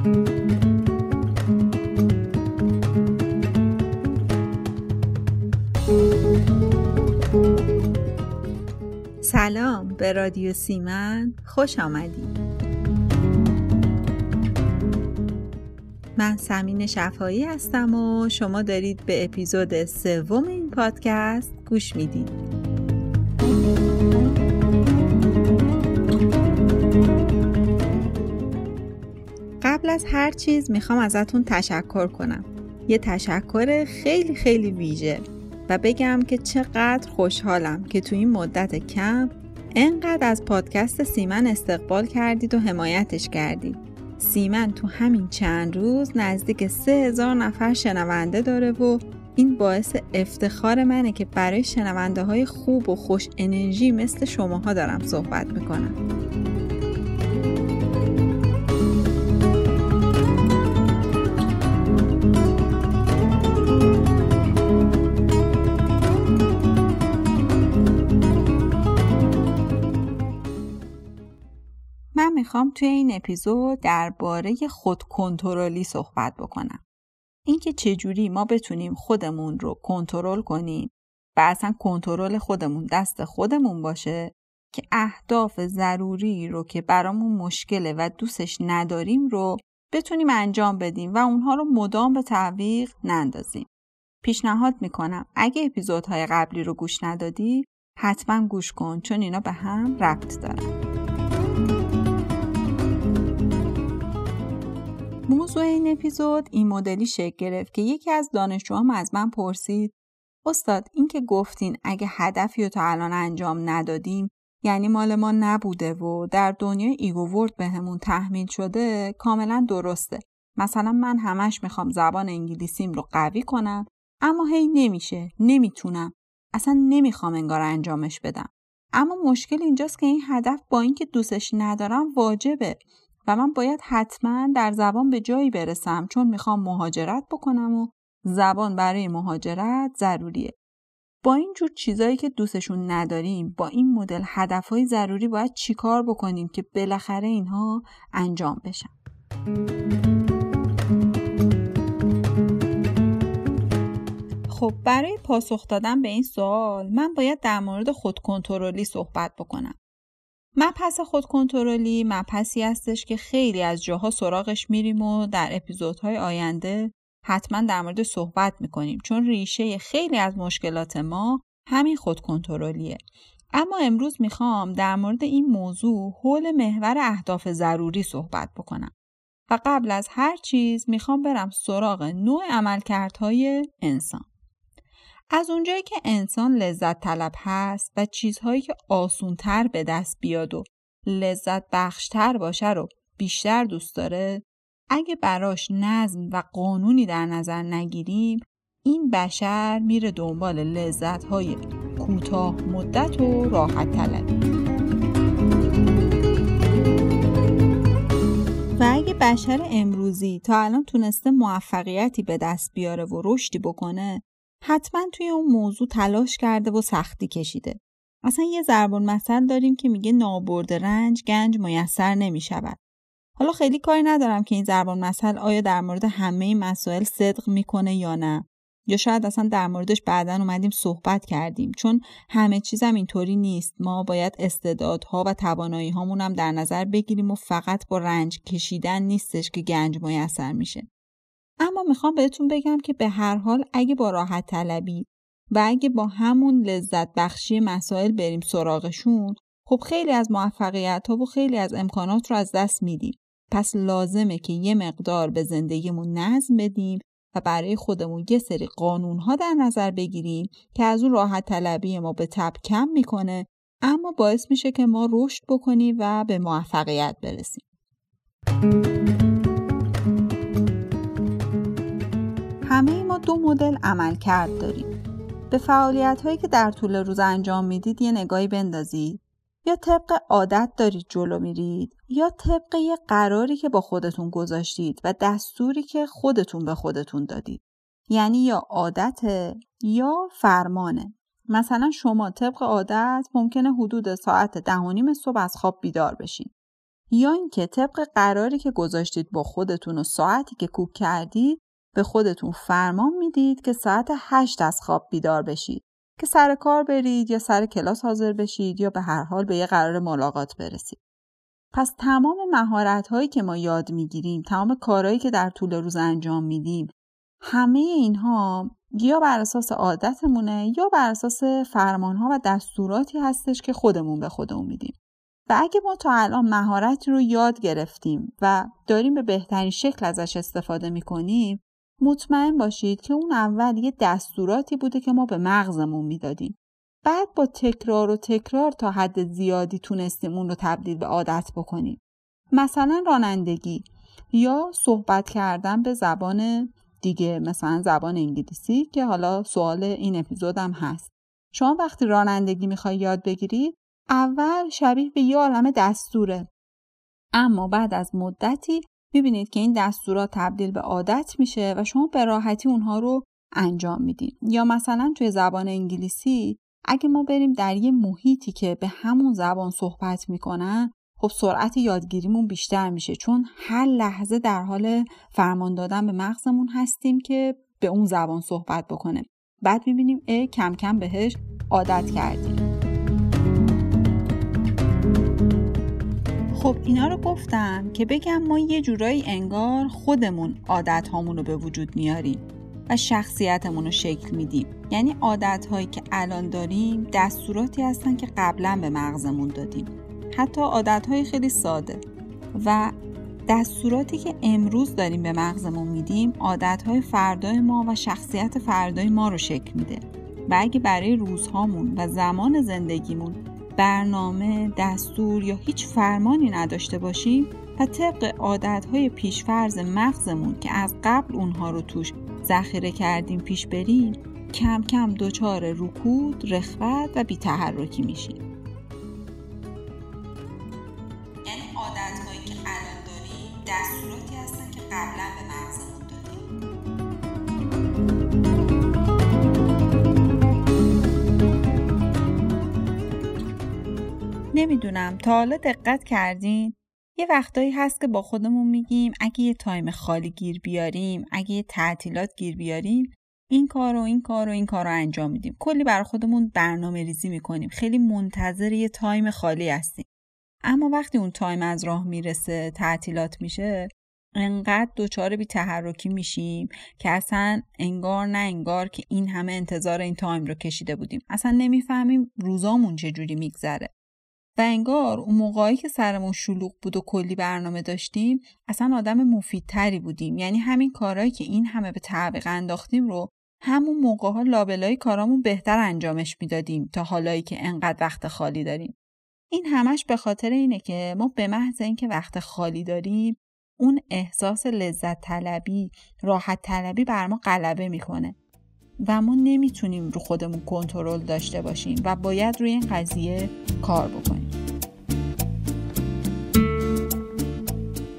سلام به رادیو سیمن خوش آمدید من سمین شفایی هستم و شما دارید به اپیزود سوم این پادکست گوش می‌دید. از هر چیز می‌خوام ازتون تشکر کنم. یه تشکر خیلی خیلی ویژه و بگم که چقدر خوشحالم که تو این مدت کم انقدر از پادکست سیمن استقبال کردید و حمایتش کردید. سیمن تو همین چند روز نزدیک سه هزار نفر شنونده داره و این باعث افتخار منه که برای شنونده های خوب و خوش انرژی مثل شماها دارم صحبت می‌کنم. من می‌خوام توی این اپیزود درباره خود کنترلی صحبت بکنم. اینکه چجوری ما بتونیم خودمون رو کنترل کنیم و اصلا کنترل خودمون دست خودمون باشه که اهداف ضروری رو که برامون مشکله و دوستش نداریم رو بتونیم انجام بدیم و اونها رو مدام به تعویق نندازیم. پیشنهاد می‌کنم اگه اپیزودهای قبلی رو گوش ندادی حتما گوش کن چون اینا به هم ربط دارن. موضوع این اپیزود این مدلی شکل گرفت که یکی از دانشجوهام از من پرسید استاد این که گفتین اگه هدفی رو تا الان انجام ندادیم یعنی مال ما نبوده و در دنیای ایگوورد بهمون تحمیل شده کاملا درسته. مثلا من همش می‌خوام زبان انگلیسیم رو قوی کنم اما هی نمیشه نمی‌تونم. اصلا نمی‌خوام انگار انجامش بدم. اما مشکل اینجاست که این هدف با اینکه دوستش ندارم واجبه. و من باید حتما در زبان به جایی برسم چون می‌خوام مهاجرت بکنم و زبان برای مهاجرت ضروریه. با این جور چیزایی که دوستشون نداریم با این مدل هدفهای ضروری باید چیکار بکنیم که بالاخره اینها انجام بشن. خب برای پاسخ دادن به این سوال من باید در مورد خودکنترلی صحبت بکنم. مبحث خودکنترلی مبحثی هستش که خیلی از جاها سراغش میریم و در اپیزودهای آینده حتما در مورد صحبت می‌کنیم چون ریشه خیلی از مشکلات ما همین خودکنترلیه. اما امروز می‌خوام در مورد این موضوع حول محور اهداف ضروری صحبت بکنم و قبل از هر چیز می‌خوام برم سراغ نوع عملکردهای انسان. از اونجایی که انسان لذت طلب هست و چیزهایی که آسونتر به دست بیاد و لذت بخشتر باشه رو بیشتر دوست داره اگه براش نظم و قانونی در نظر نگیریم این بشر میره دنبال لذت های کوتاه مدت و راحت طلبی و اگه بشر امروزی تا الان تونسته موفقیتی به دست بیاره و رشدی بکنه حتما توی اون موضوع تلاش کرده و سختی کشیده. اصلا یه زربان مثل داریم که میگه نابرد رنج گنج میسر نمی شود. حالا خیلی کاری ندارم که این زربان مثل آیا در مورد همه مسائل صدق می‌کنه یا نه یا شاید اصلا در موردش بعدا اومدیم صحبت کردیم چون همه چیزم اینطوری نیست ما باید استعدادها و توانایی هامون هم در نظر بگیریم و فقط با رنج کشیدن نیستش که گنج میسر میشه اما می‌خوام بهتون بگم که به هر حال اگه با راحت طلبی و اگه با همون لذت بخشی مسائل بریم سراغشون خب خیلی از موفقیت ها و خیلی از امکانات رو از دست میدیم. پس لازمه که یه مقدار به زندگیمون نظم بدیم و برای خودمون یه سری قانون ها در نظر بگیریم که از اون راحت طلبی ما به تب کم می‌کنه اما باعث میشه که ما رشد بکنیم و به موفقیت برسیم. همه ما دو مدل عمل کرد داریم. به فعالیت هایی که در طول روز انجام می‌دید یه نگاهی بندازید یا طبق عادت دارید جلو میرید یا طبق یه قراری که با خودتون گذاشتید و دستوری که خودتون به خودتون دادید. یعنی یا عادت یا فرمانه. مثلا شما طبق عادت ممکنه حدود ساعت ده و نیم صبح از خواب بیدار بشین. یا اینکه طبق قراری که گذاشتید با خودتون و ساعتی که کوک کردید به خودتون فرمان می‌دید که ساعت هشت از خواب بیدار بشید که سر کار برید یا سر کلاس حاضر بشید یا به هر حال به یه قرار ملاقات برسید. پس تمام مهارت هایی که ما یاد می‌گیریم، تمام کارهایی که در طول روز انجام میدیم، همه اینها یا بر اساس عادتمونه یا بر اساس فرمان ها و دستوراتی هستش که خودمون به خودمون میدیم. و اگه ما تا الان مهارتی رو یاد گرفتیم و داریم به بهترین شکل ازش استفاده می‌کنیم مطمئن باشید که اون اول یه دستوراتی بوده که ما به مغزمون می‌دادیم. بعد با تکرار و تکرار تا حد زیادی تونستیم اون رو تبدیل به عادت بکنیم. مثلا رانندگی یا صحبت کردن به زبان دیگه مثلا زبان انگلیسی که حالا سوال این اپیزودم هست. شما وقتی رانندگی می‌خوای یاد بگیرید اول شبیه به یه عالم دستوره اما بعد از مدتی می‌بینید که این دستورات تبدیل به عادت میشه و شما به راحتی اونها رو انجام میدین. یا مثلا توی زبان انگلیسی اگه ما بریم در یه محیطی که به همون زبان صحبت می‌کنن خب سرعت یادگیریمون بیشتر میشه. چون هر لحظه در حال فرمان دادن به مغزمون هستیم که به اون زبان صحبت بکنه. بعد می‌بینیم ای کم کم بهش عادت کردیم. خب اینا رو گفتم که بگم ما یه جورایی انگار خودمون عادت هامون رو به وجود میاریم و شخصیتمون رو شکل میدیم. یعنی عادت هایی که الان داریم دستوراتی هستن که قبلا به مغزمون دادیم. حتی عادت های خیلی ساده. و دستوراتی که امروز داریم به مغزمون میدیم عادت های فردای ما و شخصیت فردای ما رو شکل میده. و اگه برای روزهامون و زمان زندگیمون برنامه، دستور یا هیچ فرمانی نداشته باشیم و طبق عادتهای پیشفرز مغزمون که از قبل اونها رو توش ذخیره کردیم پیش بریم کم کم دچار رکود، رخوت و بیتحرکی میشیم. یعنی عادتهایی که الان داریم دستوراتی هستن که قبلا به مغزمون نمی‌دونم. تا حالا دقت کردین؟ یه وقتایی هست که با خودمون میگیم اگه یه time خالی گیر بیاریم اگه یه تعطیلات گیر بیاریم این کار و این کار و این کار رو انجام میدیم. کلی برای خودمون برنامه ریزی می‌کنیم. خیلی منتظر یه time خالی هستیم. اما وقتی اون time از راه می‌رسه تعطیلات میشه انقدر دچار بی تحرکی میشیم که اصلا انگار نه انگار که این همه انتظار این time رو کشیده بودیم. اصلا نمی‌فهمیم روزامون چجوری میگذره. انگار اون موقعی که سرمون شلوغ بود و کلی برنامه داشتیم اصلا آدم مفیدتری بودیم. یعنی همین کارهایی که این همه به تعویق انداختیم رو همون موقع ها لابلای کارامون بهتر انجامش می‌دادیم تا حالایی که انقدر وقت خالی داریم. این همش به خاطر اینه که ما به محض اینکه وقت خالی داریم اون احساس لذت طلبی راحت طلبی بر ما غلبه می‌کنه. و ما نمی‌تونیم رو خودمون کنترل داشته باشیم و باید روی این قضیه کار بکنیم.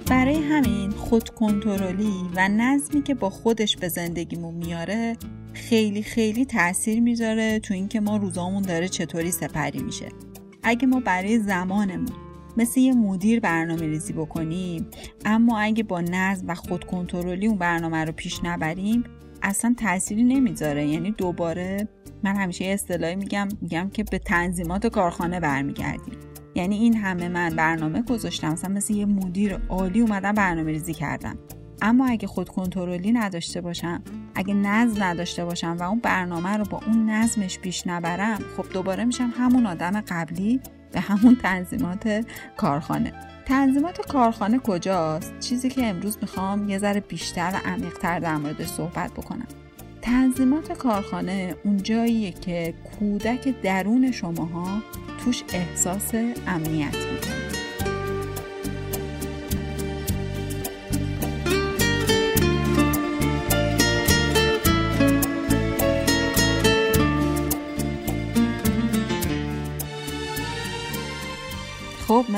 برای همین خود کنترلی و نظمی که با خودش به زندگیمون میاره خیلی خیلی تاثیر می‌ذاره تو اینکه ما روزامون داره چطوری سپری میشه. اگه ما برای زمانمون مثل یه مدیر برنامه ریزی بکنیم اما اگه با نظم و خود کنترلی اون برنامه رو پیش نبریم اصلا تأثیری نمی‌ذاره. یعنی دوباره من همیشه اصطلاحی میگم میگم که به تنظیمات کارخانه برمیگردیم. یعنی این همه من برنامه گذاشتم مثلا مثل یه مدیر عالی اومدم برنامه ریزی کردم. اما اگه خود کنترلی نداشته باشم اگه نظم نداشته باشم و اون برنامه رو با اون نظمش پیش نبرم خب دوباره میشم همون آدم قبلی به همون تنظیمات کارخانه. تنظیمات کارخانه کجاست؟ چیزی که امروز می‌خوام یه ذره بیشتر و عمیقتر در موردش صحبت بکنم. تنظیمات کارخانه اون جاییه که کودک درون شماها توش احساس امنیت می‌کنه.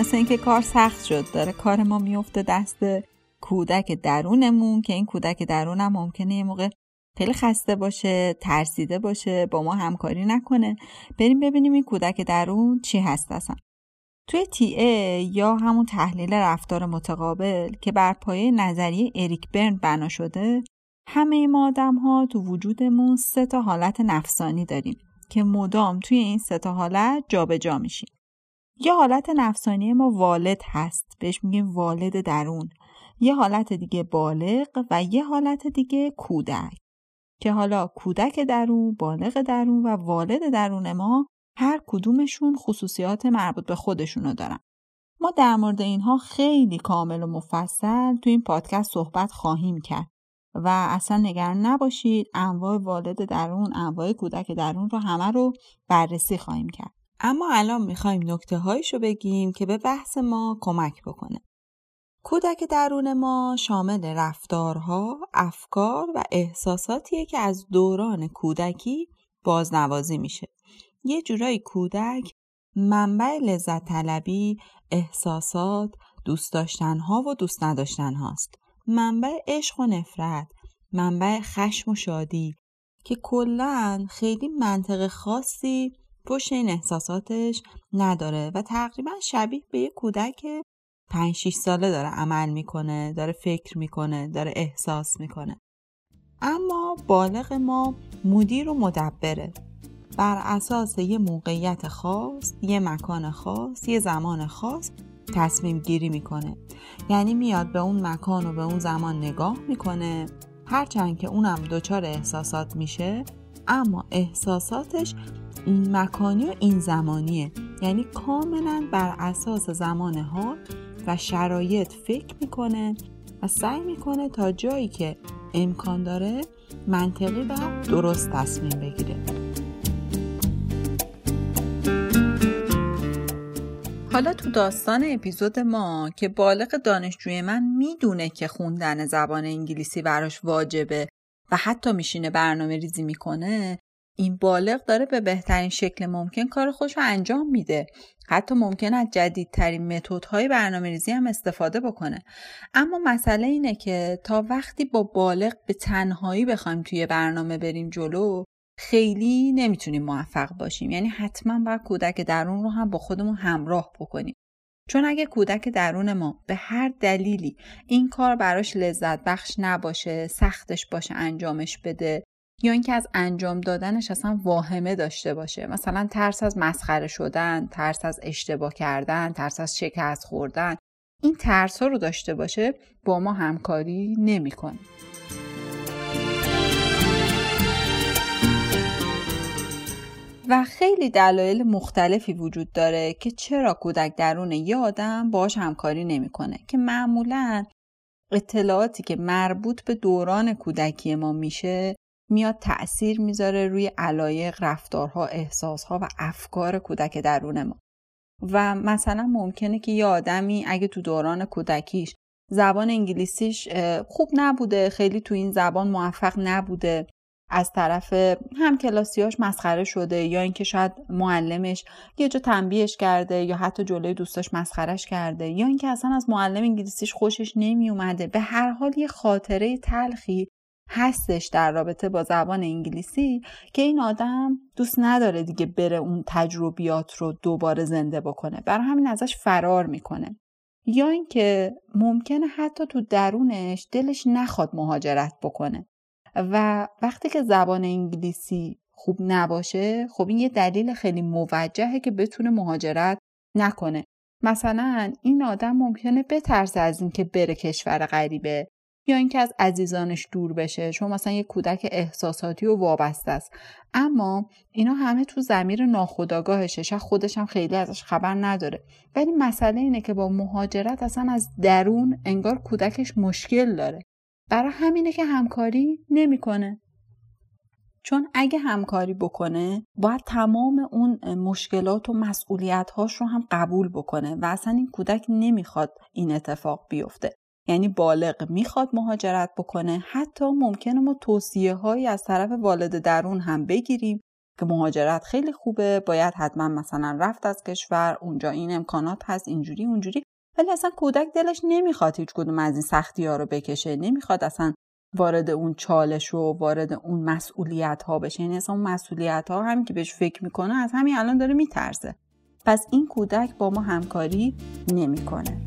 مثل اینکه کار سخت شد. داره کار ما میفته دست کودک درونمون که این کودک درونم ممکنه یه موقع خیلی خسته باشه ترسیده باشه با ما همکاری نکنه. بریم ببینیم این کودک درون چی هست اصلا. توی تی ای یا همون تحلیل رفتار متقابل که بر پایه نظریه اریک برن بنا شده همه ما آدم ها تو وجودمون سه تا حالت نفسانی داریم که مدام توی این سه تا حالت جابجا جا میشیم. یه حالت نفسانی ما والد هست. بهش میگیم والد درون. یه حالت دیگه بالغ و یه حالت دیگه کودک. که حالا کودک درون، بالغ درون و والد درون ما هر کدومشون خصوصیات مربوط به خودشونو دارن. ما در مورد اینها خیلی کامل و مفصل تو این پادکست صحبت خواهیم کرد. و اصلا نگران نباشید انواع والد درون انواع کودک درون رو همه رو بررسی خواهیم کرد. اما الان می‌خوایم نکته هایشو بگیم که به بحث ما کمک بکنه کودک درون ما شامل رفتارها، افکار و احساساتیه که از دوران کودکی بازنوازی میشه. یه جورایی کودک منبع لذت طلبی، احساسات، دوست داشتنها و دوست نداشتن هاست. منبع عشق و نفرت، منبع خشم و شادی که کلا خیلی منطق خاصی پشت این احساساتش نداره و تقریبا شبیه به یه کودک 5 6 ساله داره عمل می‌کنه داره فکر می‌کنه داره احساس می‌کنه. اما بالغ ما مدیر و مدبره. بر اساس یه موقعیت خاص یه مکان خاص یه زمان خاص تصمیم گیری می‌کنه. یعنی میاد به اون مکان و به اون زمان نگاه می‌کنه. هرچند که اونم دچار احساسات میشه اما احساساتش این مکانی و این زمانیه. یعنی کاملا بر اساس زمان حال و شرایط فکر می‌کنه و سعی می‌کنه تا جایی که امکان داره منطقی و درست تصمیم بگیره. حالا تو داستان اپیزود ما که بالغ دانشجوی من می‌دونه که خوندن زبان انگلیسی براش واجبه و حتی میشینه برنامه ریزی می‌کنه این بالغ داره به بهترین شکل ممکن کار خودش رو انجام میده. حتی ممکن از جدیدترین متدهای برنامه ریزی هم استفاده بکنه. اما مسئله اینه که تا وقتی با بالغ به تنهایی بخوایم توی برنامه بریم جلو خیلی نمی‌تونیم موفق باشیم. یعنی حتما باید کودک درون رو هم با خودمون همراه بکنیم. چون اگه کودک درون ما به هر دلیلی این کار براش لذت بخش نباشه سختش باشه انجامش بده یا اینکه از انجام دادنش اصلا واهمه داشته باشه. مثلا ترس از مسخره شدن ترس از اشتباه کردن ترس از شکست خوردن این ترس ها رو داشته باشه با ما همکاری نمی‌کنه. و خیلی دلایل مختلفی وجود داره که چرا کودک درون یه آدم باش همکاری نمی‌کنه که معمولا اطلاعاتی که مربوط به دوران کودکی ما میشه میاد تأثیر می‌ذاره روی علایق رفتارها احساسها و افکار کودک درون ما. و مثلا ممکنه که یه آدمی اگه تو دوران کودکیش زبان انگلیسیش خوب نبوده خیلی تو این زبان موفق نبوده از طرف هم کلاسیاش مسخره شده یا اینکه شاید معلمش یه جا تنبیهش کرده یا حتی جلوی دوستاش مسخرش کرده یا اینکه اصلا از معلم انگلیسیش خوشش نمی اومده به هر حال یه خاطره تلخی هستش در رابطه با زبان انگلیسی که این آدم دوست نداره دیگه بره اون تجربیات رو دوباره زنده بکنه. برای همین ازش فرار می‌کنه. یا اینکه ممکنه حتی تو درونش دلش نخواد مهاجرت بکنه. و وقتی که زبان انگلیسی خوب نباشه خب این یه دلیل خیلی موجهه که بتونه مهاجرت نکنه. مثلا این آدم ممکنه بترسه از اینکه بره کشور غریبه. یا اینکه از عزیزانش دور بشه چون مثلا یه کودک احساساتی و وابسته است. اما اینا همه تو زمیر ناخودآگاهشه شاید خودش هم خیلی ازش خبر نداره. ولی مسئله اینه که با مهاجرت اصلا از درون انگار کودکش مشکل داره. برای همینه که همکاری نمی‌کنه. چون اگه همکاری بکنه باید تمام اون مشکلات و مسئولیت هاش رو هم قبول بکنه و اصلا این کودک نمی‌خواد این اتفاق بیفته. یعنی بالغ می‌خواد مهاجرت بکنه حتی ممکنه ما توصیه هایی از طرف والد درون هم بگیریم که مهاجرت خیلی خوبه باید حتما مثلا رفت از کشور اونجا این امکانات هست اینجوری اونجوری. ولی اصلا کودک دلش نمی‌خواد هیچ کدوم از این سختی ها رو بکشه نمی‌خواد اصلا وارد اون چالش و وارد اون مسئولیت ها بشه. یعنی اصلا اون مسئولیت ها هم که بهش فکر می‌کنه از همین الان داره میترسه. پس این کودک با ما همکاری نمی‌کنه.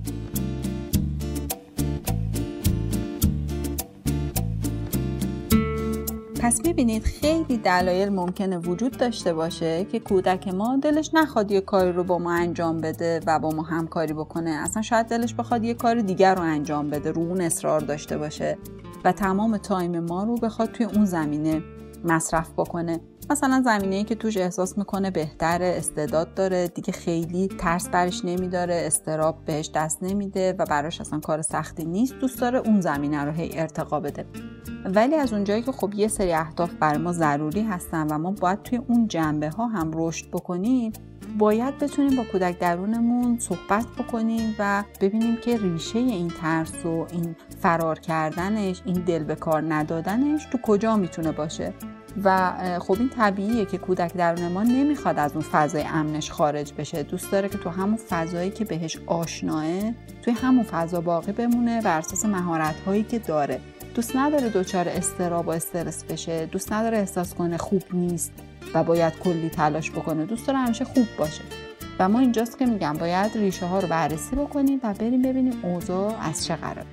پس می‌بینید خیلی دلایل ممکنه وجود داشته باشه که کودک ما دلش نخواد یه کاری رو با ما انجام بده و با ما همکاری بکنه. اصلا شاید دلش بخواد یه کار دیگر رو انجام بده رو اون اصرار داشته باشه و تمام تایم ما رو بخواد توی اون زمینه مصرف بکنه. مثلا زمینه ای که توش احساس می‌کنه بهتر استعداد داره دیگه خیلی ترس برش نمیداره استراب بهش دست نمیده و براش اصلا کار سختی نیست. دوست داره اون زمینه رو هی ارتقا بده. ولی از اونجایی که خب یه سری اهداف برای ما ضروری هستن و ما باید توی اون جنبه ها هم رشد بکنیم باید بتونیم با کودک درونمون صحبت بکنیم و ببینیم که ریشه این ترس و این فرار کردنش این دل به کار ندادنش تو کجا می‌تونه باشه. و خب این طبیعیه که کودک درون ما نمی‌خواد از اون فضای امنش خارج بشه. دوست داره که تو همون فضایی که بهش آشناه توی همون فضا باقی بمونه بر اساس مهارت هایی که داره. دوست نداره دچار استراب و استرس بشه. دوست نداره احساس کنه خوب نیست و باید کلی تلاش بکنه. دوست داره همیشه خوب باشه. و ما اینجاست که میگم باید ریشه ها رو بررسی بکنیم و بریم ببینیم اوضاع از چه قرار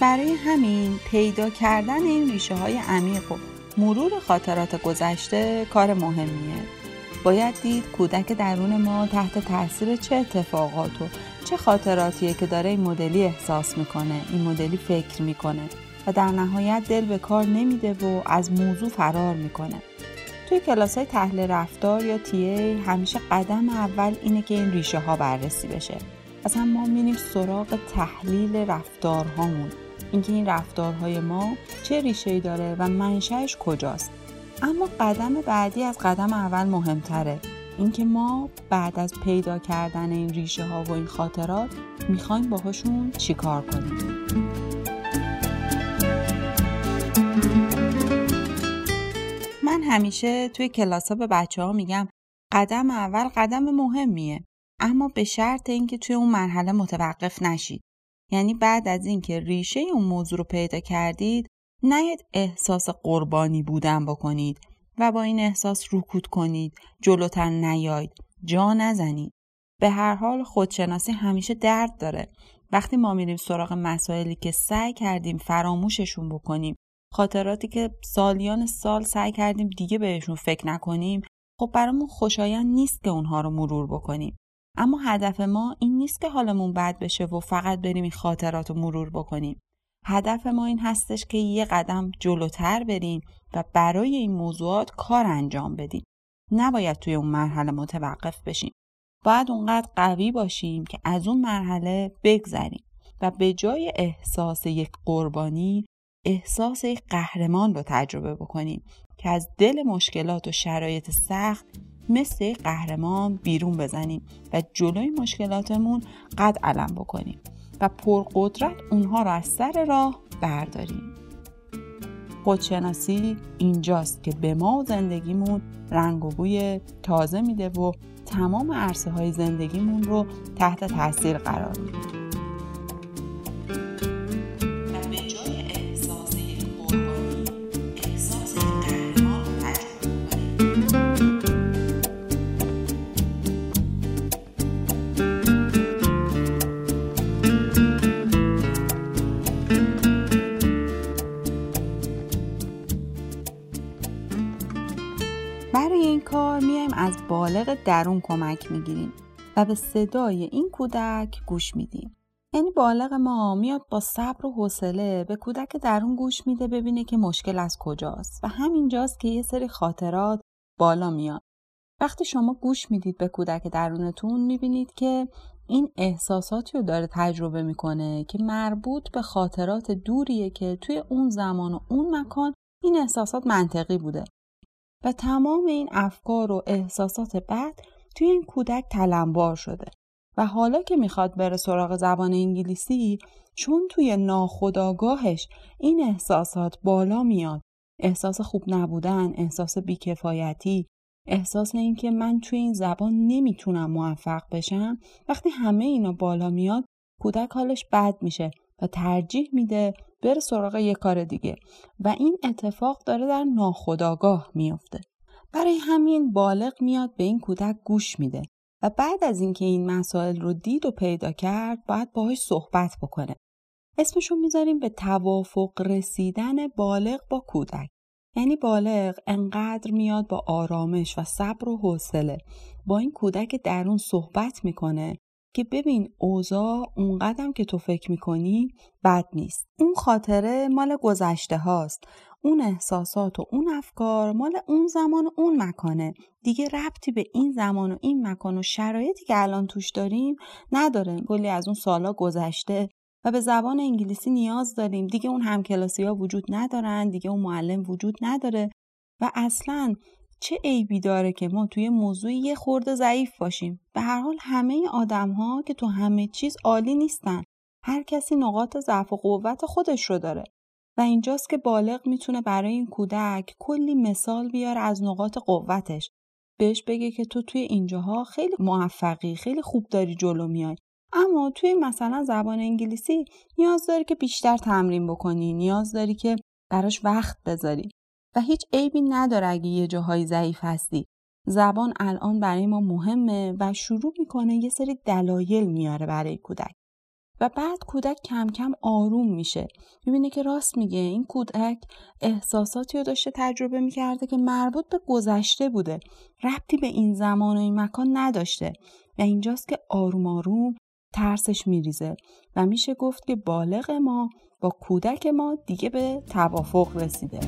برای همین پیدا کردن این ریشه های عمیق و مرور خاطرات گذشته کار مهمیه. باید دید کودک درون ما تحت تاثیر چه اتفاقات و چه خاطراتیه که داره این مدلی احساس می‌کنه این مدلی فکر می‌کنه و در نهایت دل به کار نمیده و از موضوع فرار می‌کنه. توی کلاس های تحلیل رفتار یا تی همیشه قدم اول اینه که این ریشه ها بررسی بشه. اصلا ما میریم سراغ تحلیل رفتارهامون. اینکه این رفتارهای ما چه ریشه داره و منشأش کجاست. اما قدم بعدی از قدم اول مهمتره. اینکه ما بعد از پیدا کردن این ریشه ها و این خاطرات می‌خوایم باهاشون چیکار کنیم؟ من همیشه توی کلاس ها به بچه ها میگم قدم اول قدم مهمیه. اما به شرط اینکه توی اون مرحله متوقف نشید. یعنی بعد از اینکه ریشه اون موضوع رو پیدا کردید نیاد احساس قربانی بودن بکنید و با این احساس رکود کنید جلوتر نیاید جا نزنید. به هر حال خودشناسی همیشه درد داره. وقتی ما میریم سراغ مسائلی که سعی کردیم فراموششون بکنیم خاطراتی که سالیان سال سعی کردیم دیگه بهشون فکر نکنیم خب برامون خوشایند نیست که اونها رو مرور بکنیم. اما هدف ما این نیست که حالمون بد بشه و فقط بریم این خاطرات رو مرور بکنیم. هدف ما این هستش که یه قدم جلوتر بریم و برای این موضوعات کار انجام بدیم. نباید توی اون مرحله متوقف بشیم. باید اونقدر قوی باشیم که از اون مرحله بگذریم و به جای احساس یک قربانی احساس یک قهرمان رو تجربه بکنیم که از دل مشکلات و شرایط سخت مثل قهرمان بیرون بزنیم و جلوی مشکلاتمون قد علم بکنیم و پرقدرت اونها رو از سر راه برداریم. خودشناسی اینجاست که به ما و زندگیمون رنگ و بوی تازه میده و تمام عرصه های زندگیمون رو تحت تاثیر قرار میده. بالغ درون کمک می‌گیریم و به صدای این کودک گوش میدیم. یعنی بالغ ما میاد با صبر و حوصله به کودک درون گوش میده ببینه که مشکل از کجاست و همینجاست که یه سری خاطرات بالا میاد. وقتی شما گوش می‌دید به کودک درونتون می‌بینید که این احساساتی رو داره تجربه می‌کنه که مربوط به خاطرات دوریه که توی اون زمان و اون مکان این احساسات منطقی بوده و تمام این افکار و احساسات بد توی این کودک تلمبار شده. و حالا که می‌خواد بره سراغ زبان انگلیسی چون توی ناخداگاهش این احساسات بالا میاد احساس خوب نبودن احساس بیکفایتی احساس اینکه من توی این زبان نمی‌تونم موفق بشم وقتی همه اینا بالا میاد کودک حالش بد میشه. و ترجیح میده بره سراغ یه کار دیگه و این اتفاق داره در ناخودآگاه میفته برای همین بالغ میاد به این کودک گوش میده و بعد از اینکه این مسائل رو دید و پیدا کرد باید باهاش صحبت بکنه. اسمشو می‌ذاریم به توافق رسیدن بالغ با کودک. یعنی بالغ انقدر میاد با آرامش و صبر و حوصله با این کودک درون صحبت می‌کنه که ببین اوضاع اونقدرم که تو فکر می‌کنی بد نیست. اون خاطره مال گذشته هاست. اون احساسات و اون افکار مال اون زمان و اون مکانه. دیگه ربطی به این زمان و این مکان و شرایطی که الان توش داریم نداره. کلی از اون سالا گذشته و به زبان انگلیسی نیاز داریم. دیگه اون همکلاسی ها وجود ندارن دیگه اون معلم وجود نداره. و اصلا چه عیبی داره که ما توی موضوع یه خورده ضعیف باشیم؟ به هر حال همه آدم ها که تو همه چیز عالی نیستن. هر کسی نقاط ضعف و قوت خودش رو داره. و اینجاست که بالغ می‌تونه برای این کودک کلی مثال بیاره از نقاط قوتش. بهش بگه که تو توی اینجاها خیلی موفقی خیلی خوب داری جلو میای. اما توی مثلا زبان انگلیسی نیاز داری که بیشتر تمرین بکنی نیاز داری که براش وقت بذاری. و هیچ عیبی نداره اگه یه جاهای ضعیف هستی. زبان الان برای ما مهمه و شروع می‌کنه یه سری دلایل میاره برای کودک. و بعد کودک کم کم آروم میشه. می‌بینه که راست میگه. این کودک احساساتی رو داشته تجربه می‌کرده که مربوط به گذشته بوده. ربطی به این زمان و این مکان نداشته. و اینجاست که آروم آروم ترسش میریزه. و میشه گفت که بالغ ما با کودک ما دیگه به توافق رسیده.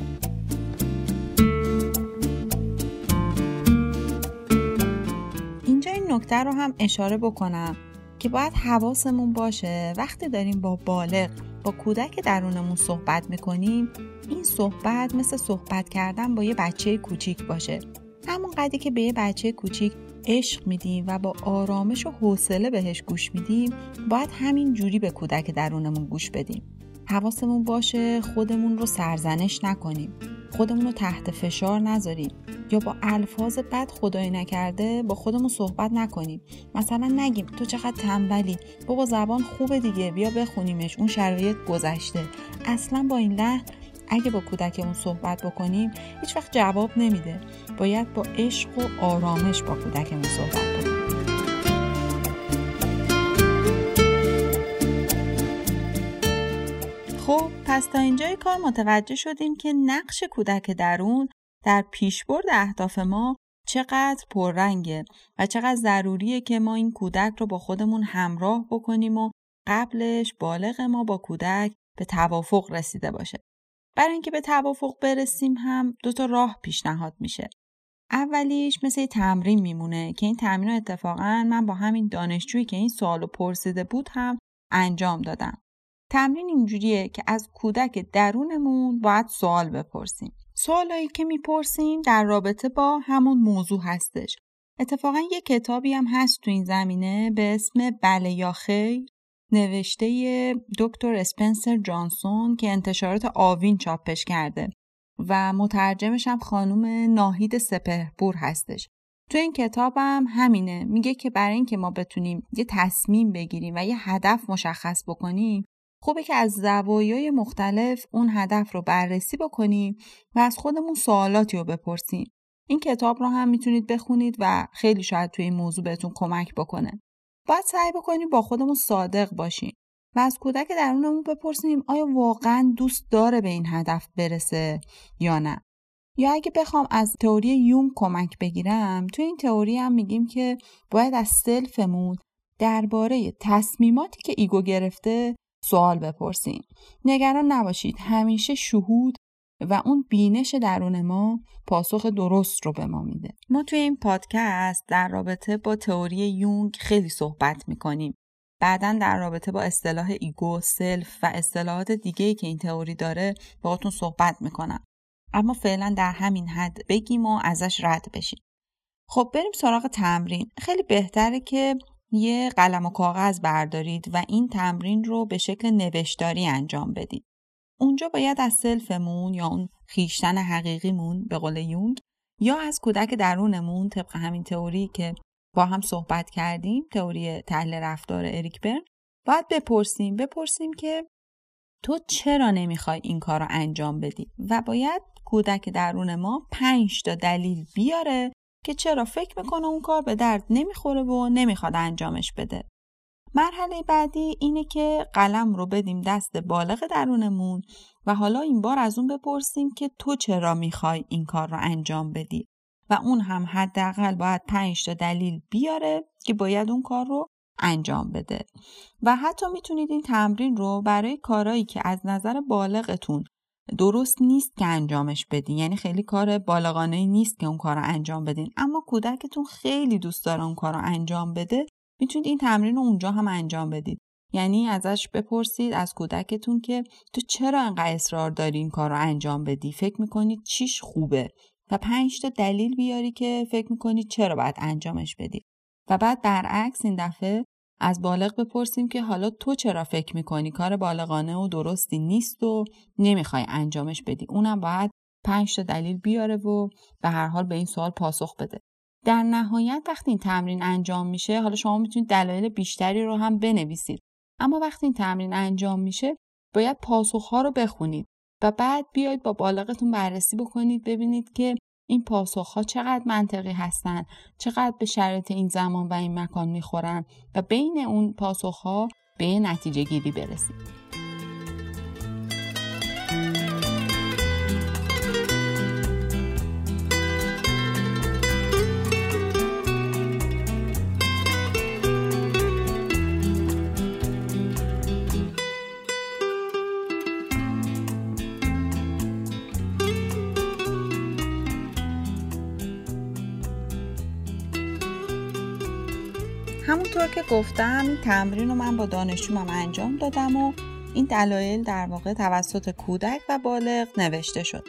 نکته رو هم اشاره بکنم که باید حواسمون باشه. وقتی داریم با بالغ با کودک درونمون صحبت می‌کنیم این صحبت مثل صحبت کردن با یه بچه کوچیک باشه. همون قدری که به یه بچه کوچیک عشق میدیم و با آرامش و حوصله بهش گوش میدیم باید همین جوری به کودک درونمون گوش بدیم. حواسمون باشه خودمون رو سرزنش نکنیم. خودمون رو تحت فشار نذاریم یا با الفاظ بد خدای نکرده با خودمون صحبت نکنیم. مثلا نگیم تو چقدر تنبلی بابا زبان خوبه دیگه بیا بخونیمش اون شرایط گذشته. اصلا با این لحن اگه با کودکمون صحبت بکنیم هیچ وقت جواب نمیده. باید با عشق و آرامش با کودکمون صحبت بکنیم. پس تا اینجای کار متوجه شدیم که نقش کودک درون در پیشبرد اهداف ما چقدر پررنگه و چقدر ضروریه که ما این کودک رو با خودمون همراه بکنیم و قبلش بالغ ما با کودک به توافق رسیده باشه. برای اینکه به توافق برسیم هم دو تا راه پیشنهاد میشه. اولیش مثل تمرین میمونه که این تمرین رو اتفاقا من با همین دانشجویی که این سوال پرسیده بود هم انجام دادم. تمرین اینجوریه که از کودک درونمون باید سوال بپرسیم. سوالایی که می‌پرسیم در رابطه با همون موضوع هستش. اتفاقا یه کتابی هم هست تو این زمینه به اسم بله یا خیر نوشته دکتر اسپنسر جانسون که انتشارات آوین چاپش کرده و مترجمش هم خانم ناهید سپهبور هستش. تو این کتابم همینه میگه که برای اینکه ما بتونیم یه تصمیم بگیریم و یه هدف مشخص بکنیم خوبه که از زوایای مختلف اون هدف رو بررسی بکنیم و از خودمون سوالاتی رو بپرسیم. این کتاب رو هم می‌تونید بخونید و خیلی شاید توی این موضوع بهتون کمک بکنه. باید سعی بکنیم با خودمون صادق باشیم و از کودک درونمون بپرسیم آیا واقعا دوست داره به این هدف برسه یا نه. یا اگه بخوام از تئوری یوم کمک بگیرم تو این تئوری هم میگیم که باید از سلفمون درباره تصمیماتی که ego گرفته سوال بپرسیم. نگران نباشید همیشه شهود و اون بینش درون ما پاسخ درست رو به ما میده. ما توی این پادکست در رابطه با تئوری یونگ خیلی صحبت می‌کنیم. بعدا در رابطه با اصطلاح ego، self و اصطلاحات دیگه که این تئوری داره باهاتون صحبت می‌کنم. اما فعلا در همین حد بگیم و ازش رد بشیم. خب بریم سراغ تمرین. خیلی بهتره که یه قلم و کاغذ بردارید و این تمرین رو به شکل نوشتاری انجام بدید. اونجا باید از سلفمون یا اون خیشتن حقیقیمون به قول یونگ یا از کودک درونمون طبق همین تئوری که با هم صحبت کردیم تئوری تحلیل رفتار اریک برن باید بپرسیم بپرسیم که تو چرا نمی‌خوای این کار رو انجام بدی و باید کودک درون ما پنج تا دلیل بیاره که چرا فکر می‌کنه اون کار به درد نمی‌خوره و نمی‌خواد انجامش بده. مرحله بعدی اینه که قلم رو بدیم دست بالغ درونمون و حالا این بار از اون بپرسیم که تو چرا می‌خوای این کار رو انجام بدی و اون هم حداقل باید پنج تا دلیل بیاره که باید اون کار رو انجام بده و حتی می‌تونید این تمرین رو برای کارهایی که از نظر بالغتون درست نیست که انجامش بدین. یعنی خیلی کار بالغانه نیست که اون کار رو انجام بدین. اما کودکتون خیلی دوست داره اون کار رو انجام بده. می‌تونید این تمرین رو اونجا هم انجام بدید یعنی ازش بپرسید از کودکتون که تو چرا انقدر اصرار داری این کار رو انجام بدی؟ فکر می‌کنید چیش خوبه؟ و پنج تا دلیل بیاری که فکر می‌کنید چرا باید انجامش بدی. و بعد برعکس این دفعه از بالغ بپرسیم که حالا تو چرا فکر می‌کنی کار بالغانه و درستی نیست و نمی‌خوای انجامش بدی؟ اونم باید پنج تا دلیل بیاره و به هر حال به این سوال پاسخ بده. در نهایت وقتی این تمرین انجام میشه حالا شما می‌تونید دلایل بیشتری رو هم بنویسید. اما وقتی این تمرین انجام میشه باید پاسخها رو بخونید و بعد بیاید با بالغتون بررسی بکنید ببینید که این پاسخها چقدر منطقی هستند چقدر به شرایط این زمان و این مکان می‌خورن و بین اون پاسخها به نتیجه گیری برسید که گفتم این تمرین رو من با دانشجومم انجام دادم و این دلایل در واقع توسط کودک و بالغ نوشته شد.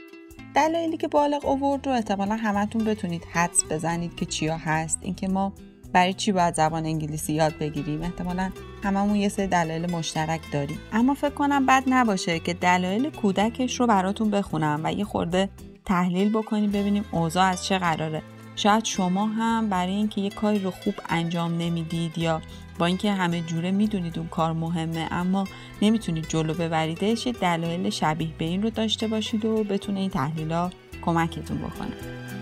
دلایلی که بالغ اوورد رو احتمالا همتون بتونید حدس بزنید که چیا هست. اینکه ما برای چی باید زبان انگلیسی یاد بگیریم؟ احتمالا هممون یه سری دلایل مشترک داریم. اما فکر کنم بد نباشه که دلایل کودکش رو براتون بخونم و یه خورده تحلیل بکنیم ببینیم اوضاع از چه قراره. شاید شما هم برای اینکه یه کاری رو خوب انجام نمی‌دید یا با اینکه همه جوره می‌دونید اون کار مهمه اما نمی‌تونید جلو ببریدش دلایل شبیه به این رو داشته باشید و بتونه این تحلیل کمکتون بکنه.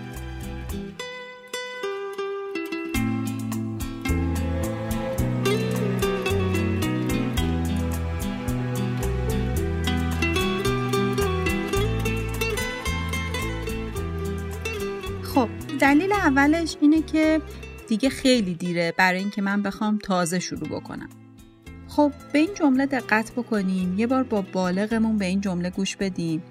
دلیل اولش اینه که دیگه خیلی دیره برای اینکه من بخوام تازه شروع بکنم. خب به این جمله دقت بکنیم. یه بار با بالغمون به این جمله گوش بدیم.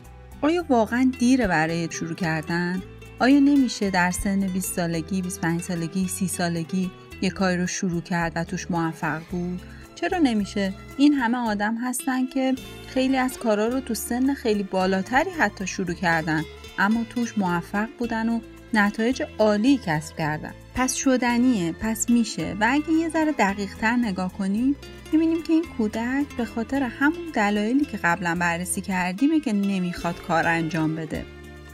آیا واقعا دیره برای شروع کردن؟ آیا نمیشه در سن 20 سالگی 25 سالگی 30 سالگی یه کاری رو شروع کرد و توش موفق بود؟ چرا نمیشه؟ این همه آدم هستن که خیلی از کارا رو تو سن خیلی بالاتری حتی شروع کردن اما توش موفق بودن و نتایج عالی کسب کردن. پس شدنیه پس میشه. و اگه یه ذره دقیق تر نگاه کنیم می‌بینیم که این کودک به خاطر همون دلایلی که قبلا بررسی کردیمه که نمی‌خواد کار انجام بده.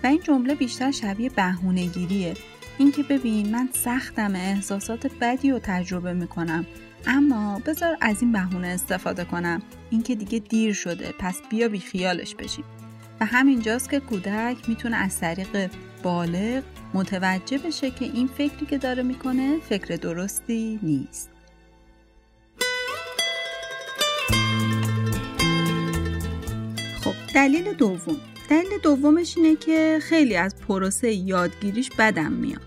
و این جمله بیشتر شبیه بهونهگیریه. اینکه ببین من سختم احساسات بدی رو تجربه می‌کنم. اما بذار از این بهونه استفاده کنم. اینکه دیگه دیر شده پس بیا بی خیالش بشیم. و همینجاست که کودک می‌تونه از طریق بالغ متوجه بشه که این فکری که داره می‌کنه فکر درستی نیست. خب دلیل دوم. دلیل دومش اینه که خیلی از پروسه یادگیریش بدم میاد.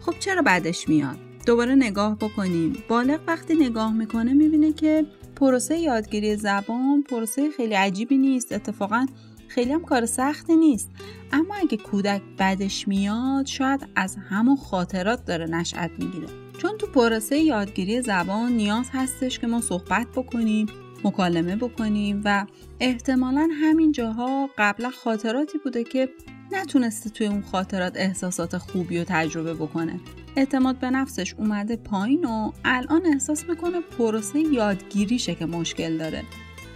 خب چرا بدش میاد؟ دوباره نگاه بکنیم. بالغ وقتی نگاه می‌کنه می‌بینه که پروسه یادگیری زبان پروسه خیلی عجیبی نیست. اتفاقا خیلی هم کار سختی نیست. اما اگه کودک بدش میاد شاید از همون خاطرات داره نشأت می‌گیره. چون تو پروسه یادگیری زبان نیاز هستش که ما صحبت بکنیم مکالمه بکنیم و احتمالا همین جاها قبلا خاطراتی بوده که نتونسته توی اون خاطرات احساسات خوبی رو تجربه بکنه. اعتماد به نفسش اومده پایین و الان احساس می‌کنه پروسه یادگیریشه که مشکل داره.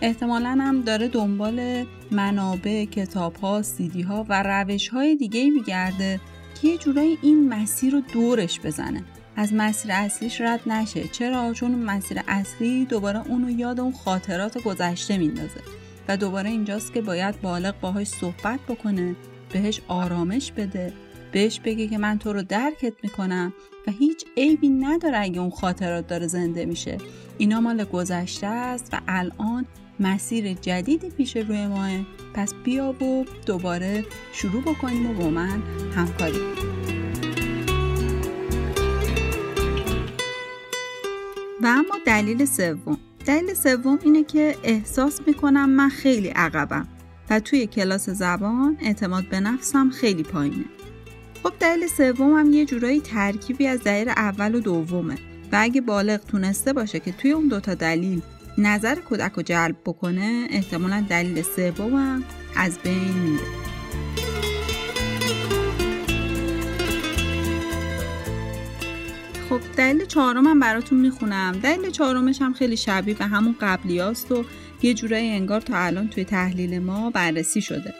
احتمالا هم داره دنبال منابع، کتاب ها، سیدی ها و روش های دیگه میگرده که یه جورایی این مسیر رو دورش بزنه. از مسیر اصلیش رد نشه. چرا؟ چون مسیر اصلی دوباره اونو یاد اون خاطرات گذشته میندازه و دوباره اینجاست که باید بالغ باهاش صحبت بکنه بهش آرامش بده بهش بگه که من تو رو درکت می‌کنم و هیچ عیبی نداره اگه اون خاطرات داره زنده میشه. اینا مال گذشته است و الان مسیر جدیدی پیش روی ماه. پس بیا و دوباره شروع بکنیم و با من همکاری. و اما دلیل سوم. دلیل سوم اینه که احساس می‌کنم من خیلی عقبم و توی کلاس زبان اعتماد به نفسم خیلی پایینه. خب دلیل سوم هم یه جورایی ترکیبی از دلیل اول و دومه و اگه بالغ تونسته باشه که توی اون دوتا دلیل نظر کودک رو جلب بکنه احتمالا دلیل سوم از بین میره. خب دلیل چهارم براتون می‌خونم. دلیل چهارمش هم خیلی شبیه به همون قبلیاست و یه جورایی انگار تا الان توی تحلیل ما بررسی شده.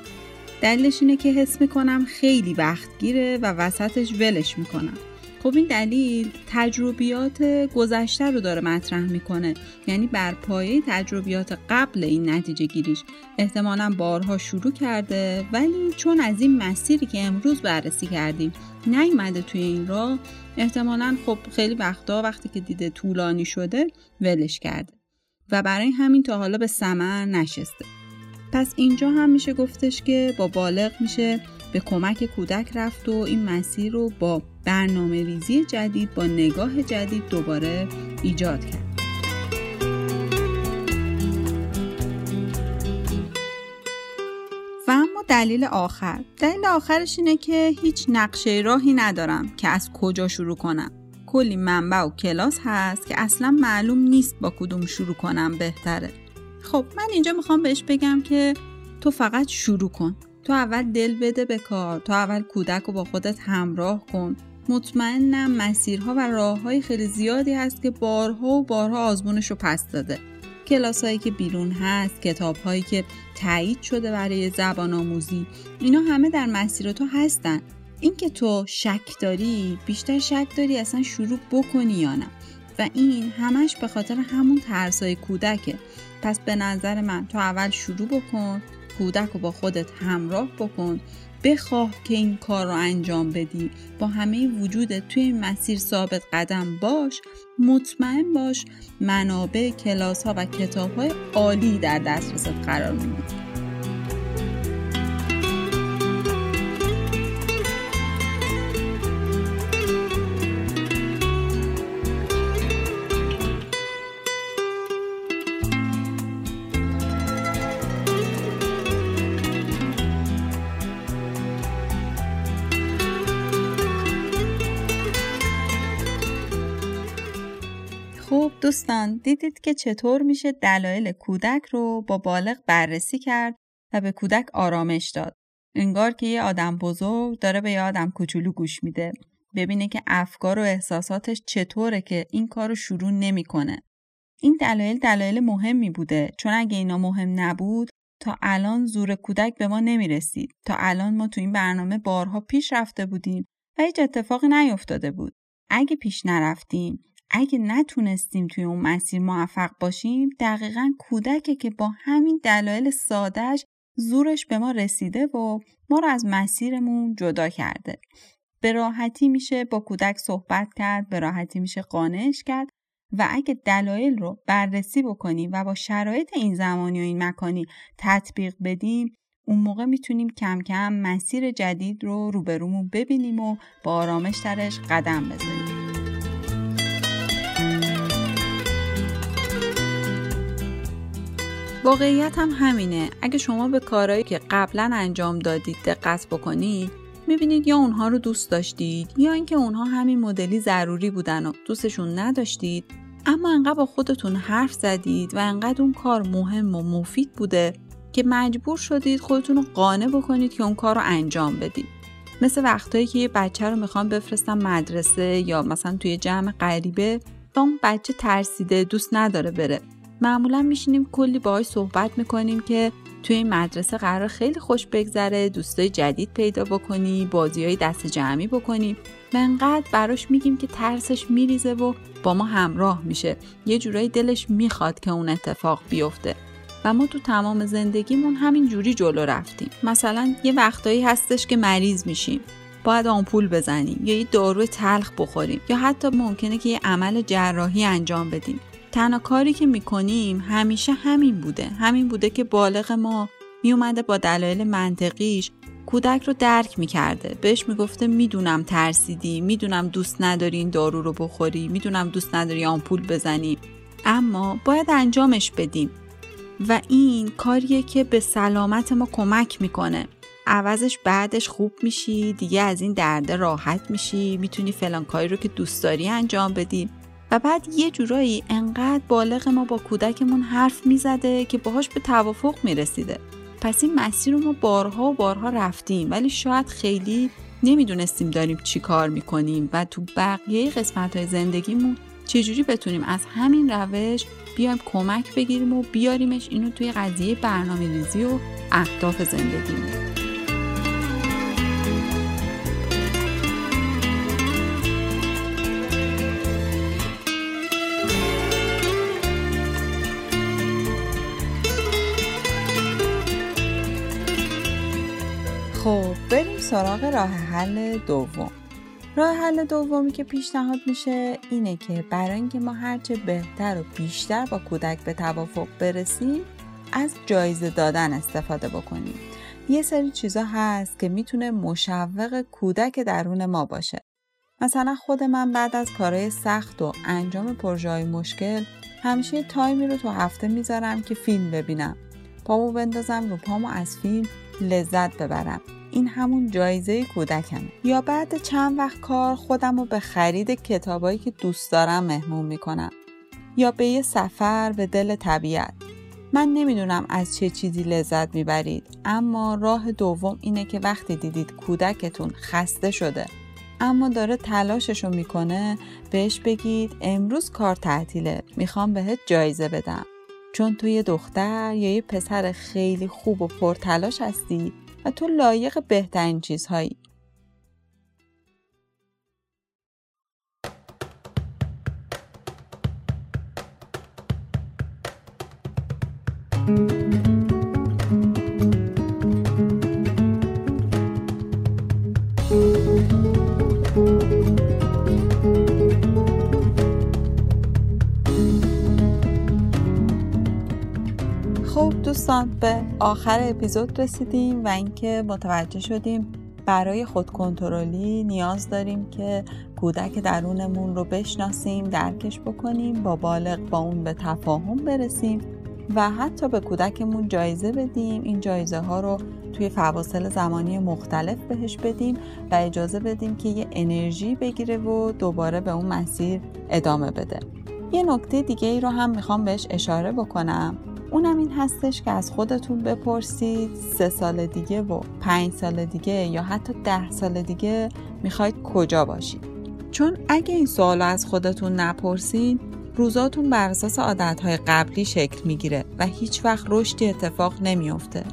دلیلش اینه که حس می‌کنم خیلی وقت گیره و وسطش ولش می‌کنم. خب این دلیل تجربیات گذشته رو داره مطرح می‌کنه. یعنی بر پایه تجربیات قبل این نتیجه گیریش. احتمالا بارها شروع کرده ولی چون از این مسیری که امروز بررسی کردیم نیومده توی این راه احتمالا خب خیلی وقتا وقتی که دیده طولانی شده ولش کرده. و برای همین تا حالا به ثمر نشسته. پس اینجا هم میشه گفتش که با بالغ میشه به کمک کودک رفت و این مسیر رو با برنامه ریزی جدید با نگاه جدید دوباره ایجاد کرد. و اما دلیل آخر. دلیل آخرش اینه که هیچ نقشه راهی ندارم که از کجا شروع کنم. کلی منبع و کلاس هست که اصلا معلوم نیست با کدوم شروع کنم بهتره. خب من اینجا می‌خوام بهش بگم که تو فقط شروع کن. تو اول دل بده به کار تو اول کودک رو با خودت همراه کن. مطمئنم مسیرها و راههای خیلی زیادی هست که بارها و بارها آزمونش رو پس داده. کلاس هایی که بیرون هست کتاب هایی که تایید شده برای زبان آموزی اینا همه در مسیر تو هستن. اینکه تو شک داری بیشتر شک داری اصلا شروع بکنی یا نه. و این همش به خاطر همون ترسای کودکه. پس به نظر من تو اول شروع بکن. کودک رو با خودت همراه بکن. بخواه که این کار رو انجام بدی. با همه وجودت توی این مسیر ثابت قدم باش. مطمئن باش منابع کلاس ها و کتاب های عالی در دسترست قرار می‌گیری. دوستان دیدید که چطور میشه دلایل کودک رو با بالغ بررسی کرد و به کودک آرامش داد. انگار که یه آدم بزرگ داره به یه آدم کوچولو گوش میده. ببینه که افکار و احساساتش چطوره که این کار رو شروع نمی‌کنه. این دلایل دلایل مهمی بوده چون اگه اینا مهم نبود تا الان زور کودک به ما نمی‌رسید. تا الان ما تو این برنامه بارها پیش رفته بودیم و هیچ اتفاقی نیفتاده بود. اگه پیش نرفتیم اگه نتونستیم توی اون مسیر موفق باشیم دقیقا کودکه که با همین دلایل سادهش زورش به ما رسیده و ما رو از مسیرمون جدا کرده. به راحتی میشه با کودک صحبت کرد، به راحتی میشه قانعش کرد و اگه دلایل رو بررسی بکنیم و با شرایط این زمانی و این مکانی تطبیق بدیم اون موقع می‌تونیم کم کم مسیر جدید رو روبرومون ببینیم و با آرامش درش قدم بزنیم. واقعیت هم همینه. اگه شما به کارهایی که قبلا انجام دادید دقت بکنید می‌بینید یا اونها رو دوست داشتید یا اینکه اونها همین مدلی ضروری بودن و دوستشون نداشتید اما انقدر با خودتون حرف زدید و انقدر اون کار مهم و مفید بوده که مجبور شدید خودتون رو قانع بکنید که اون کار رو انجام بدید. مثل وقتایی که یه بچه رو می‌خوام بفرستم مدرسه یا مثلا توی جمع غریبه و اون بچه ترسیده دوست نداره بره. معمولا میشینیم کلی باهاش صحبت می‌کنیم که توی این مدرسه قرار خیلی خوش بگذره دوستای جدید پیدا بکنی بازی های دست جمعی بکنیم و انقدر براش میگیم که ترسش میریزه و با ما همراه میشه. یه جورایی دلش می‌خواد که اون اتفاق بیفته. و ما تو تمام زندگیمون همین جوری جلو رفتیم. مثلا یه وقتایی هستش که مریض میشیم. باید آمپول بزنیم یا یه دارو تلخ بخوریم یا حتی ممکنه که یه عمل جراحی انجام بدیم. تنها کاری که می‌کنیم همیشه همین بوده. همین بوده که بالغ ما میومده با دلایل منطقیش کودک رو درک می‌کرده. بهش می‌گفته می‌دونم ترسیدی می‌دونم دوست نداری این دارو رو بخوری می‌دونم دوست نداری آمپول بزنی. اما باید انجامش بدیم. و این کاریه که به سلامت ما کمک می‌کنه. عوضش بعدش خوب میشی دیگه از این درده راحت میشی می‌تونی فلان کاری رو که دوست داری انجام بدی. و بعد یه جورایی انقدر بالغ ما با کودکمون حرف می‌زده که باهاش به توافق می‌رسیده. پس این مسیر رو ما بارها و بارها رفتیم ولی شاید خیلی نمی‌دونستیم داریم چی کار می‌کنیم و تو بقیه قسمت های زندگیمون چجوری بتونیم از همین روش بیایم کمک بگیریم و بیاریمش اینو توی قضیه برنامه ریزی و اهداف زندگیمون. سراغ راه حل دوم. راه حل دومی که پیشنهاد میشه اینه که برای اینکه ما هرچه بهتر و بیشتر با کودک به توافق برسیم از جایزه دادن استفاده بکنیم. یه سری چیزا هست که می‌تونه مشوق کودک درون ما باشه. مثلا خود من بعد از کارهای سخت و انجام پروژه مشکل همیشه تایمی رو تو هفته می‌ذارم که فیلم ببینم. پامو بندازم رو پامو از فیلم لذت ببرم. این همون جایزه کودکم یا بعد چند وقت کار خودم رو به خرید کتابایی که دوست دارم مهمون می‌کنم. یا به یه سفر به دل طبیعت. من نمی‌دونم از چه چیزی لذت می‌برید اما راه دوم اینه که وقتی دیدید کودکتون خسته شده اما داره تلاششو می‌کنه بهش بگید امروز کار تعطیله می‌خوام بهت جایزه بدم. چون تو دختر یا یه پسر خیلی خوب و پرتلاش هستی تو لایق بهترین چیزهایی. دوستان به آخر اپیزود رسیدیم و اینکه متوجه شدیم برای خودکنترلی نیاز داریم که کودک درونمون رو بشناسیم درکش بکنیم با بالغ با اون به تفاهم برسیم و حتی به کودکمون جایزه بدیم. این جایزه ها رو توی فواصل زمانی مختلف بهش بدیم و اجازه بدیم که یه انرژی بگیره و دوباره به اون مسیر ادامه بده. یه نکته دیگه ای رو هم می‌خوام بهش اشاره بکنم. اونم این هستش که از خودتون بپرسید سه سال دیگه و پنج سال دیگه یا حتی ده سال دیگه می‌خواید کجا باشید چون اگه این سوال از خودتون نپرسید روزاتون بر اساس عادتهای قبلی شکل می‌گیره و هیچ وقت رشدی اتفاق نمیافته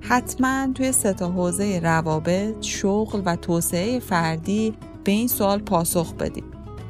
حتما توی سه تا حوزه روابط، شغل و توسعه فردی به این سوال پاسخ بدید.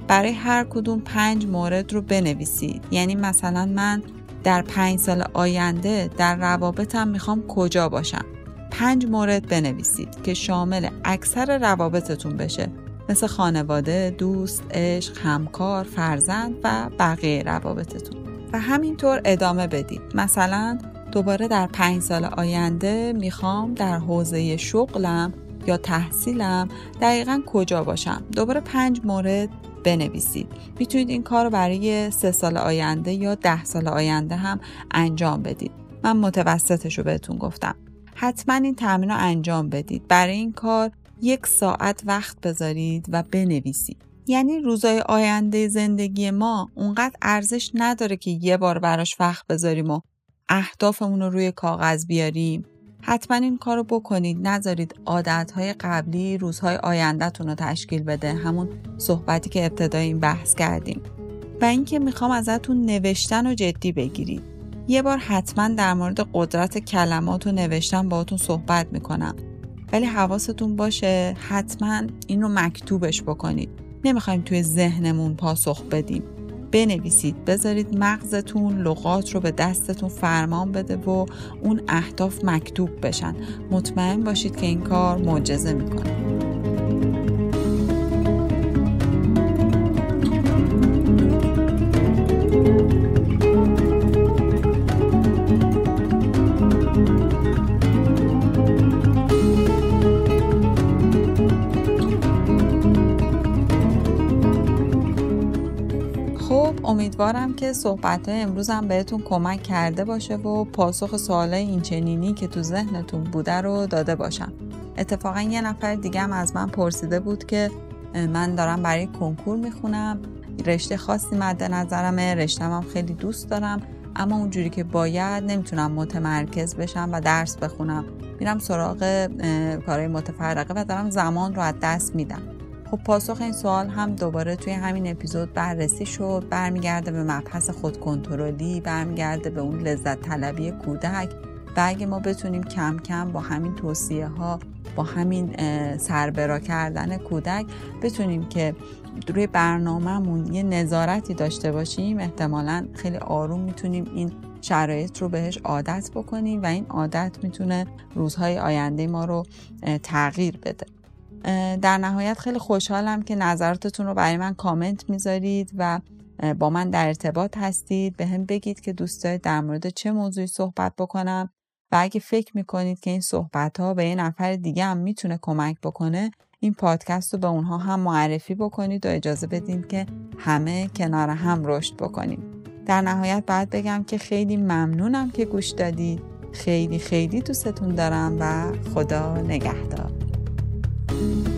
برای هر کدوم پنج مورد رو بنویسید. یعنی مثلا من در پنج سال آینده در روابطم می‌خوام کجا باشم؟ پنج مورد بنویسید که شامل اکثر روابطتون بشه. مثل خانواده، دوست، عشق، همکار، فرزند و بقیه روابطتون. و همینطور ادامه بدید. مثلا دوباره در پنج سال آینده می‌خوام در حوزه شغلم یا تحصیلم دقیقا کجا باشم؟ دوباره پنج مورد بنویسید. می‌تونید این کار رو برای سه سال آینده یا ده سال آینده هم انجام بدید. من متوسطش رو بهتون گفتم. حتما این تمرین رو انجام بدید. برای این کار یک ساعت وقت بذارید و بنویسید. یعنی روزای آینده زندگی ما اونقدر ارزش نداره که یه بار براش وقت بذاریم و اهدافمون رو روی کاغذ بیاریم. حتما این کارو بکنید. نذارید عادتهای قبلی روزهای آیندهتون رو تشکیل بده. همون صحبتی که ابتدای این بحث کردیم. و اینکه می‌خوام ازتون نوشتن و جدی بگیرید. یه بار حتما در مورد قدرت کلمات و نوشتن باهاتون صحبت می‌کنم. ولی حواستون باشه حتما این رو مکتوبش بکنید. نمی‌خوایم توی ذهنمون پاسخ بدیم. بنویسید بذارید مغزتون لغات رو به دستتون فرمان بده و اون اهداف مکتوب بشن. مطمئن باشید که این کار معجزه می‌کنه. امیدوارم که صحبت امروزم بهتون کمک کرده باشه و پاسخ سوال این چنینی که تو ذهنتون بوده رو داده باشم. اتفاقا یه نفر دیگه هم از من پرسیده بود که من دارم برای کنکور می‌خونم. رشته خاصی مد نظرمه رشتم هم خیلی دوست دارم اما اونجوری که باید نمی‌تونم متمرکز بشم و درس بخونم. میرم سراغ کارهای متفرقه و دارم زمان رو از دست میدم. خب پاسخ این سوال هم دوباره توی همین اپیزود بررسی شد برمیگرده به مبحث خودکنترلی برمیگرده به اون لذت طلبی کودک و اگه ما بتونیم کم کم با همین توصیه ها با همین سربرا کردن کودک بتونیم که روی برنامهمون یه نظارتی داشته باشیم احتمالا خیلی آروم می‌تونیم این شرایط رو بهش عادت بکنیم و این عادت می‌تونه روزهای آینده ما رو تغییر بده. در نهایت خیلی خوشحالم که نظراتتون رو برای من کامنت می‌ذارید و با من در ارتباط هستید. به هم بگید که دوست دارید در مورد چه موضوعی صحبت بکنم و اگه فکر می‌کنید که این صحبت ها به یه نفر دیگه هم می‌تونه کمک بکنه این پادکست رو به اونها هم معرفی بکنید و اجازه بدید که همه کنار هم رشد بکنیم. در نهایت باید بگم که خیلی ممنونم که گوش دادید. خیلی خیلی دوستتون دارم و خدا نگهدار. Thank you.